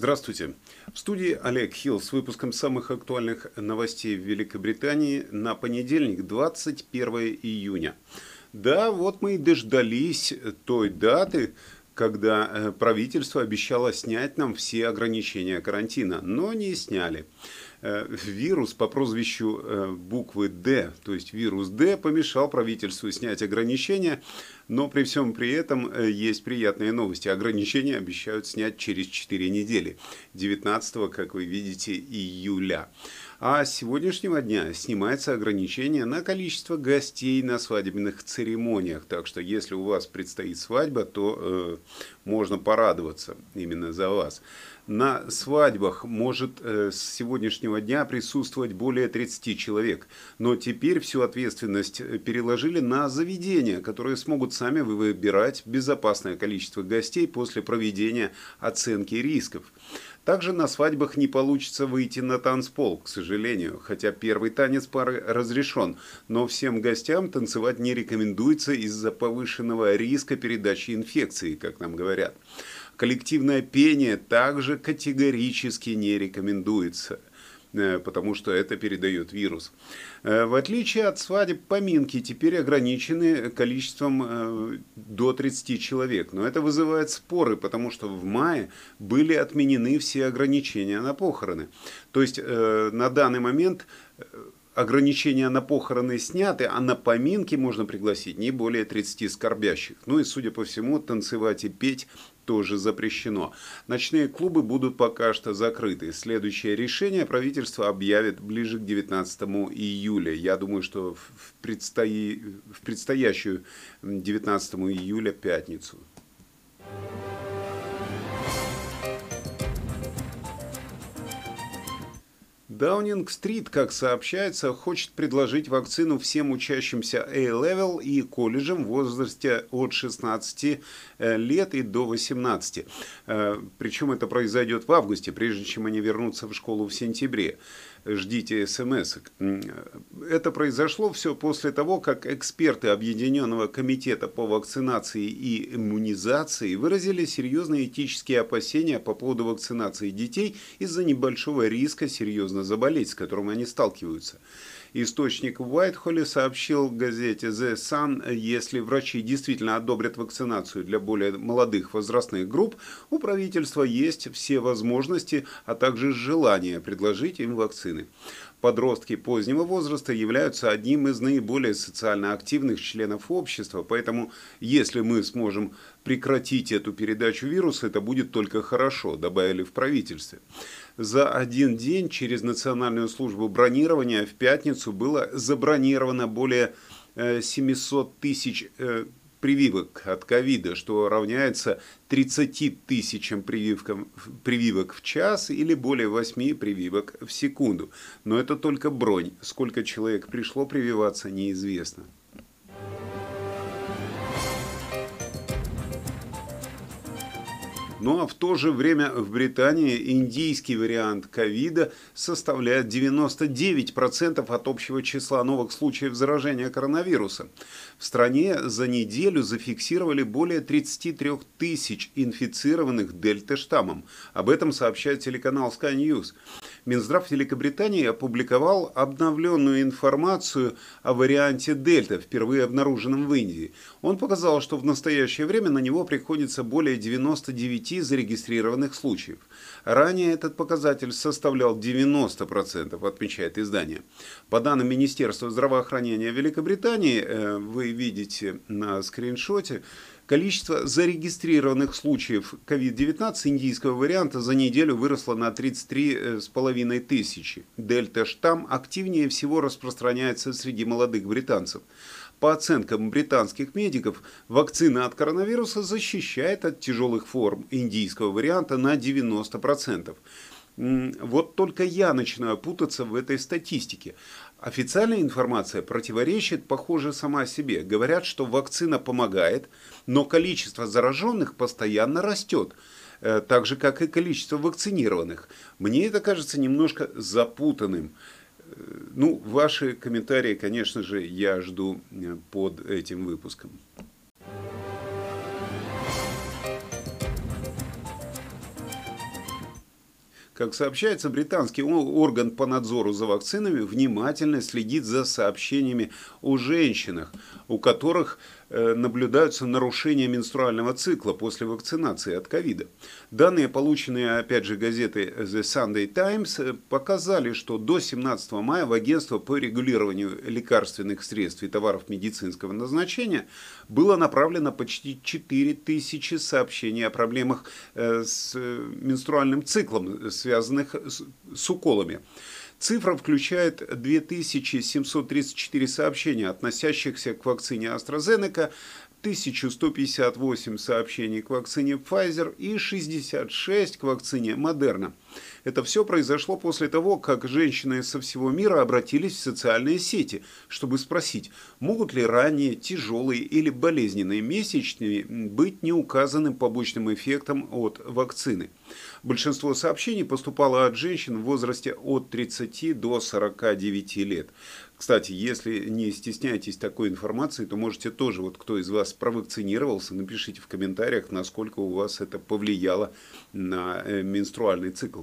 Здравствуйте. В студии Олег Хилл с выпуском самых актуальных новостей в Великобритании на понедельник, 21 июня. Да, вот мы и дождались той даты, когда э, правительство обещало снять нам все ограничения карантина, но не сняли. Э, вирус по прозвищу э, буквы D, то есть вирус D, помешал правительству снять ограничения, но при всем при этом есть приятные новости. Ограничения обещают снять через 4 недели, 19, как вы видите, июля. А с сегодняшнего дня снимается ограничение на количество гостей на свадебных церемониях. Так что если у вас предстоит свадьба, то э, можно порадоваться именно за вас. На свадьбах может э, с сегодняшнего дня присутствовать более 30 человек. Но теперь всю ответственность э, переложили на заведения, которые смогут сами выбирать безопасное количество гостей после проведения оценки рисков. Также на свадьбах не получится выйти на танцпол, к сожалению, хотя первый танец пары разрешен, но всем гостям танцевать не рекомендуется из-за повышенного риска передачи инфекции, как нам говорят. Коллективное пение также категорически не рекомендуется – потому что это передает вирус. Э, в отличие от свадеб, поминки теперь ограничены количеством э, до 30 человек. Но это вызывает споры, потому что в мае были отменены все ограничения на похороны. То есть на данный момент ограничения на похороны сняты, а на поминки можно пригласить не более 30 скорбящих. Ну и, судя по всему, танцевать и петь тоже запрещено. Ночные клубы будут пока что закрыты. Следующее решение правительство объявит ближе к 19 июля. Я думаю, что в, предстои... в предстоящую 19 июля пятницу. Даунинг-стрит, как сообщается, хочет предложить вакцину всем учащимся A-Level и колледжам в возрасте от 16 э, лет и до 18. Э, Причем это произойдет в августе, прежде чем они вернутся в школу в сентябре ждите смс. Это произошло все после того, как эксперты Объединенного комитета по вакцинации и иммунизации выразили серьезные этические опасения по поводу вакцинации детей из-за небольшого риска серьезно заболеть, с которым они сталкиваются. Источник в Уайтхолле сообщил газете The Sun, если врачи действительно одобрят вакцинацию для более молодых возрастных групп, у правительства есть все возможности, а также желание предложить им вакцины. Подростки позднего возраста являются одним из наиболее социально активных членов общества, поэтому если мы сможем прекратить эту передачу вируса, это будет только хорошо, добавили в правительстве. За один день через Национальную службу бронирования в пятницу было забронировано более 700 э, тысяч э, прививок от ковида, что равняется 30 тысячам прививкам, прививок в час или более 8 прививок в секунду. Но это только бронь. Сколько человек пришло прививаться, неизвестно. Ну а в то же время в Британии индийский вариант ковида составляет 99% от общего числа новых случаев заражения коронавирусом. В стране за неделю зафиксировали более 33 тысяч инфицированных дельта-штаммом. Об этом сообщает телеканал Sky News. Минздрав Великобритании опубликовал обновленную информацию о варианте Дельта, впервые обнаруженном в Индии. Он показал, что в настоящее время на него приходится более 99 зарегистрированных случаев. Ранее этот показатель составлял 90%, отмечает издание. По данным Министерства здравоохранения Великобритании, э, вы видите на скриншоте, Количество зарегистрированных случаев COVID-19 индийского варианта за неделю выросло на 33,5 тысячи. Дельта-штамм активнее всего распространяется среди молодых британцев. По оценкам британских медиков, вакцина от коронавируса защищает от тяжелых форм индийского варианта на 90%. Вот только я начинаю путаться в этой статистике. Официальная информация противоречит, похоже, сама себе. Говорят, что вакцина помогает, но количество зараженных постоянно растет, э, так же, как и количество вакцинированных. Мне это кажется немножко запутанным. Э, ну, ваши комментарии, конечно же, я жду э, под этим выпуском. Как сообщается, британский орган по надзору за вакцинами внимательно следит за сообщениями о женщинах, у которых наблюдаются нарушения менструального цикла после вакцинации от ковида. Данные, полученные, опять же, газетой The Sunday Times, э, показали, что до 17 мая в агентство по регулированию лекарственных средств и товаров медицинского назначения было направлено почти 4000 сообщений о проблемах э, с менструальным циклом, связанных с уколами. Цифра включает 2734 сообщения, относящихся к вакцине AstraZeneca, 1158 сообщений к вакцине Pfizer и 66 к вакцине Moderna. Это все произошло после того, как женщины со всего мира обратились в социальные сети, чтобы спросить, могут ли ранее тяжелые или болезненные месячные быть неуказанным побочным эффектом от вакцины. Большинство сообщений поступало от женщин в возрасте от 30 до 49 лет. Кстати, если не стесняетесь такой информации, то можете тоже, вот кто из вас провакцинировался, напишите в комментариях, насколько у вас это повлияло на э, менструальный цикл.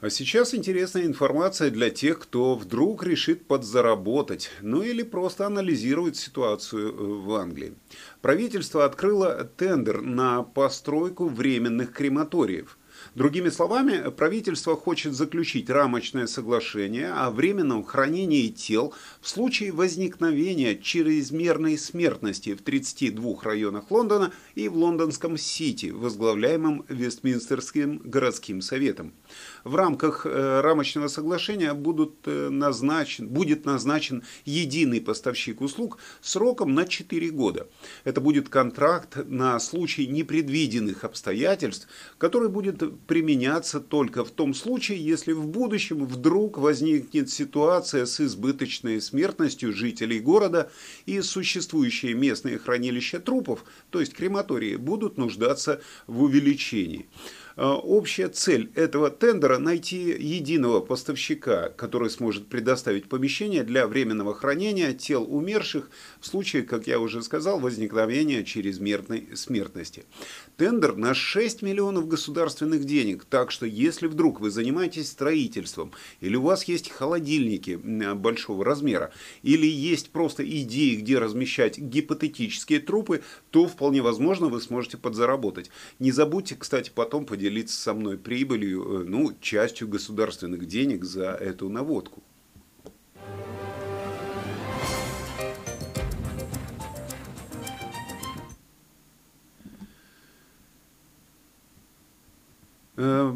А сейчас интересная информация для тех, кто вдруг решит подзаработать, ну или просто анализирует ситуацию э, в Англии. Правительство открыло тендер на постройку временных крематориев. Другими словами, правительство хочет заключить рамочное соглашение о временном хранении тел в случае возникновения чрезмерной смертности в 32 районах Лондона и в лондонском Сити, возглавляемом Вестминстерским городским советом. В рамках э, рамочного соглашения будут э, назначен, будет назначен единый поставщик услуг сроком на 4 года. Это будет контракт на случай непредвиденных обстоятельств, который будет применяться только в том случае, если в будущем вдруг возникнет ситуация с избыточной смертностью жителей города и существующие местные хранилища трупов, то есть крематории, будут нуждаться в увеличении. А, общая цель этого тендера – найти единого поставщика, который сможет предоставить помещение для временного хранения тел умерших в случае, как я уже сказал, возникновения чрезмерной смертности. Тендер на 6 миллионов государственных денег, так что если вдруг вы занимаетесь строительством, или у вас есть холодильники большого размера, или есть просто идеи, где размещать гипотетические трупы, то вполне возможно вы сможете подзаработать. Не забудьте, кстати, потом поделиться делиться со мной прибылью, э, ну, частью государственных денег за эту наводку. Э,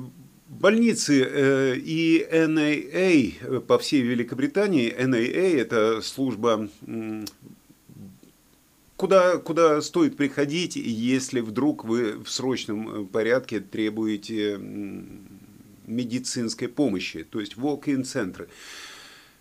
больницы э, и NAA по всей Великобритании, NAA это служба куда, куда стоит приходить, если вдруг вы в срочном э, порядке требуете медицинской помощи, то есть walk-in центры.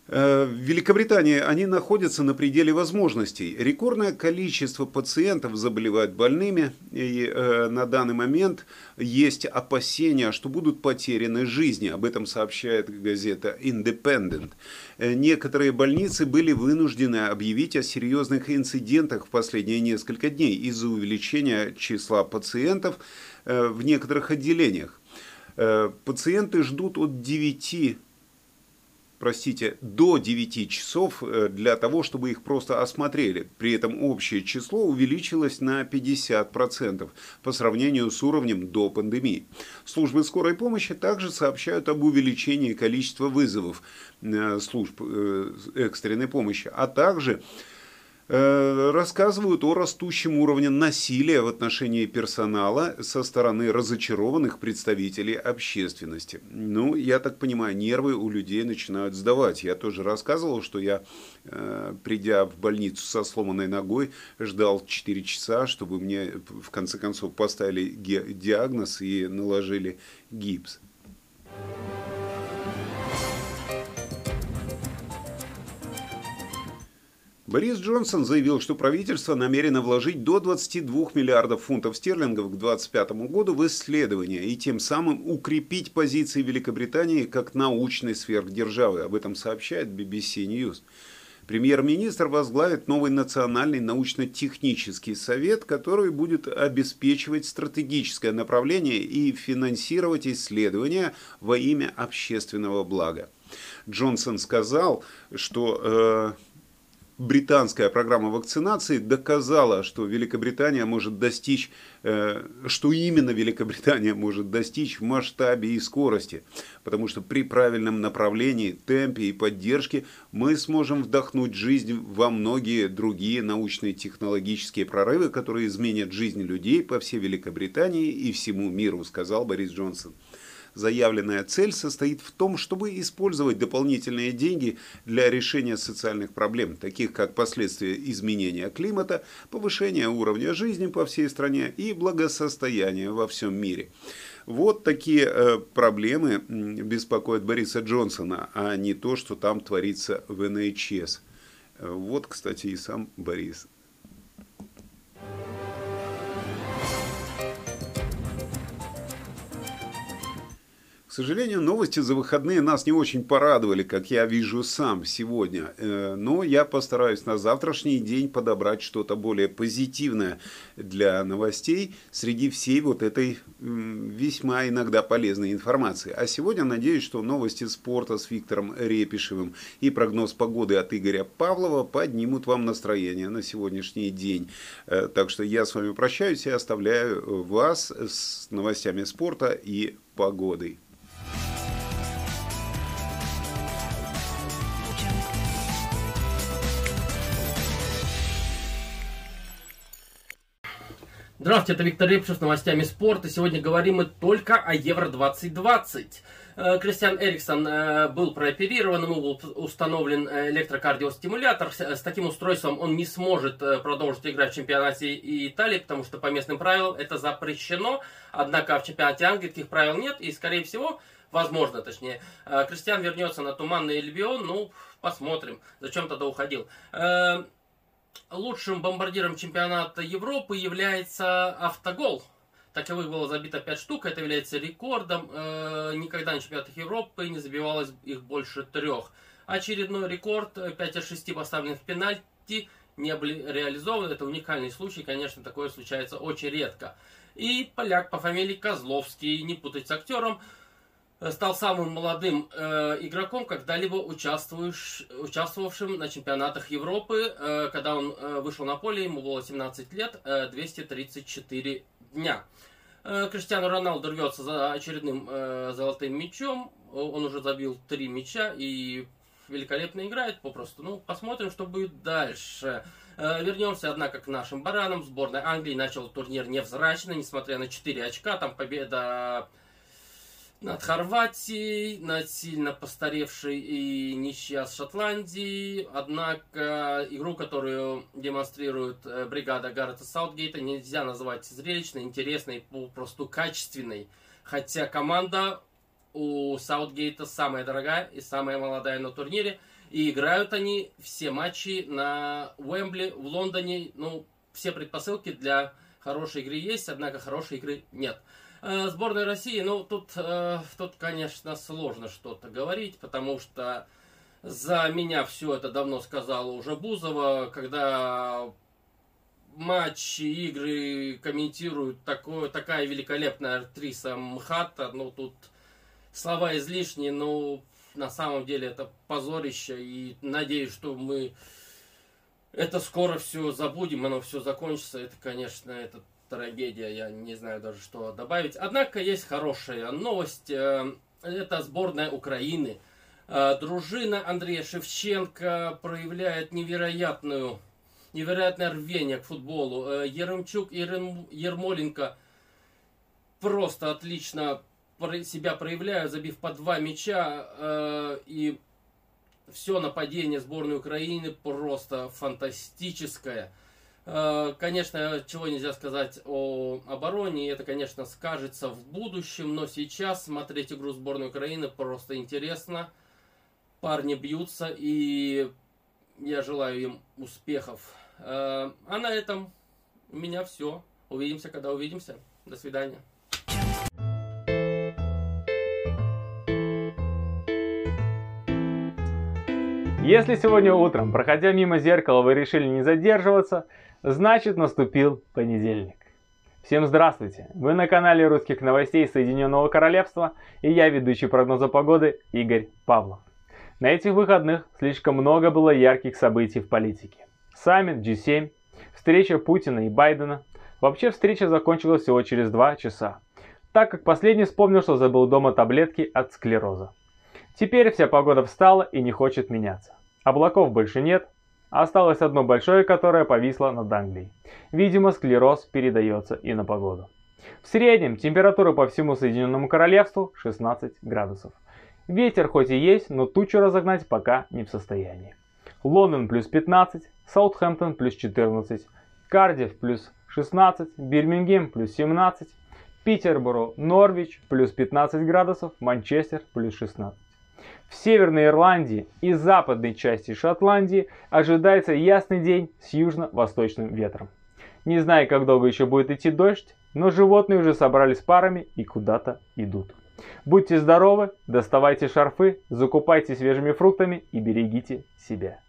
Э, в Великобритании они находятся на пределе возможностей. Рекордное количество пациентов заболевают больными, и э, на данный момент есть опасения, что будут потеряны жизни. Об этом сообщает газета Independent. Э, некоторые больницы были вынуждены объявить о серьезных инцидентах в последние несколько дней из-за увеличения числа пациентов э, в некоторых отделениях. Э, пациенты ждут от 9 простите, до 9 часов э, для того, чтобы их просто осмотрели. При этом общее число увеличилось на 50% по сравнению с уровнем до пандемии. Службы скорой помощи также сообщают об увеличении количества вызовов э, служб э, экстренной помощи, а также рассказывают о растущем уровне насилия в отношении персонала со стороны разочарованных представителей общественности. Ну, я так понимаю, нервы у людей начинают сдавать. Я тоже рассказывал, что я, э, придя в больницу со сломанной ногой, ждал 4 часа, чтобы мне в конце концов поставили диагноз и наложили гипс. Борис Джонсон заявил, что правительство намерено вложить до 22 миллиардов фунтов стерлингов к 2025 году в исследования и тем самым укрепить позиции Великобритании как научной сверхдержавы. Об этом сообщает BBC News. Премьер-министр возглавит новый национальный научно-технический совет, который будет обеспечивать стратегическое направление и финансировать исследования во имя общественного блага. Джонсон сказал, что э, британская программа вакцинации доказала, что Великобритания может достичь, э, что именно Великобритания может достичь в масштабе и скорости. Потому что при правильном направлении, темпе и поддержке мы сможем вдохнуть жизнь во многие другие научные технологические прорывы, которые изменят жизнь людей по всей Великобритании и всему миру, сказал Борис Джонсон. Заявленная цель состоит в том, чтобы использовать дополнительные деньги для решения социальных проблем, таких как последствия изменения климата, повышения уровня жизни по всей стране и благосостояния во всем мире. Вот такие э, проблемы беспокоят Бориса Джонсона, а не то, что там творится в НХС. Вот, кстати, и сам Борис К сожалению, новости за выходные нас не очень порадовали, как я вижу сам сегодня. Э, но я постараюсь на завтрашний день подобрать что-то более позитивное для новостей среди всей вот этой весьма иногда полезной информации. А сегодня надеюсь, что новости спорта с Виктором Репишевым и прогноз погоды от Игоря Павлова поднимут вам настроение на сегодняшний день. Э, так что я с вами прощаюсь и оставляю вас с новостями спорта и погодой. Здравствуйте, это Виктор Репшев с новостями спорта. Сегодня говорим мы только о Евро-2020. Э, Кристиан Эриксон э, был прооперирован, ему был установлен электрокардиостимулятор. С таким устройством он не сможет э, продолжить играть в чемпионате Италии, потому что по местным правилам это запрещено. Однако в чемпионате Англии таких правил нет, и, скорее всего, возможно, точнее, Кристиан вернется на Туманный Эльбион, ну, посмотрим, зачем тогда уходил лучшим бомбардиром чемпионата Европы является автогол. Таковых было забито 5 штук, это является рекордом. Э, никогда на чемпионатах Европы не забивалось их больше трех. Очередной рекорд, 5 из 6 поставленных пенальти не были реализованы. Это уникальный случай, конечно, такое случается очень редко. И поляк по фамилии Козловский, не путать с актером, Э, стал самым молодым э, игроком, когда-либо участвовавшим на чемпионатах Европы. Э, когда он э, вышел на поле, ему было 17 лет, э, 234 дня. Э, Криштиану Роналду рвется за очередным э, золотым мячом. Он уже забил три мяча и великолепно играет попросту. Ну, посмотрим, что будет дальше. Э, вернемся, однако, к нашим баранам. Сборная Англии начала турнир невзрачно, несмотря на 4 очка. Там победа над Хорватией, над сильно постаревшей и с Шотландией. Однако игру, которую демонстрирует э, бригада Гаррета Саутгейта, нельзя назвать зрелищной, интересной, попросту качественной. Хотя команда у Саутгейта самая дорогая и самая молодая на турнире. И играют они все матчи на Уэмбли в Лондоне. Ну, все предпосылки для хорошей игры есть, однако хорошей игры нет. Э, сборной России, ну, тут, э, тут, конечно, сложно что-то говорить, потому что за меня все это давно сказала уже Бузова, когда матчи, игры комментирует такое, такая великолепная актриса МХАТа, ну, тут слова излишние, но на самом деле это позорище, и надеюсь, что мы это скоро все забудем, оно все закончится, это, конечно, этот трагедия, я не знаю даже, что добавить. Однако есть хорошая новость. Э, это сборная Украины. Э, дружина Андрея Шевченко проявляет невероятную, невероятное рвение к футболу. Э, Еремчук и Ермоленко просто отлично себя проявляют, забив по два мяча. И все нападение сборной Украины просто фантастическое. Э, конечно, чего нельзя сказать о обороне, это, конечно, скажется в будущем, но сейчас смотреть игру сборной Украины просто интересно. Парни бьются, и я желаю им успехов. Э, а на этом у меня все. Увидимся, когда увидимся. До свидания. Если сегодня утром, проходя мимо зеркала, вы решили не задерживаться, значит наступил понедельник. Всем здравствуйте! Вы на канале русских новостей Соединенного Королевства и я ведущий прогноза погоды Игорь Павлов. На этих выходных слишком много было ярких событий в политике. Саммит G7, встреча Путина и Байдена. Вообще встреча закончилась всего через два часа, так как последний вспомнил, что забыл дома таблетки от склероза. Теперь вся погода встала и не хочет меняться. Облаков больше нет, Осталось одно большое, которое повисло над Англией. Видимо, склероз передается и на погоду. В среднем температура по всему Соединенному Королевству 16 градусов. Ветер хоть и есть, но тучу разогнать пока не в состоянии. Лондон плюс 15, Саутхэмптон плюс 14, Кардив плюс 16, Бирмингем плюс 17, Питерборо, Норвич плюс 15 градусов, Манчестер плюс 16. В Северной Ирландии и западной части Шотландии ожидается ясный день с южно-восточным ветром. Не знаю, как долго еще будет идти дождь, но животные уже собрались парами и куда-то идут. Будьте здоровы, доставайте шарфы, закупайте свежими фруктами и берегите себя.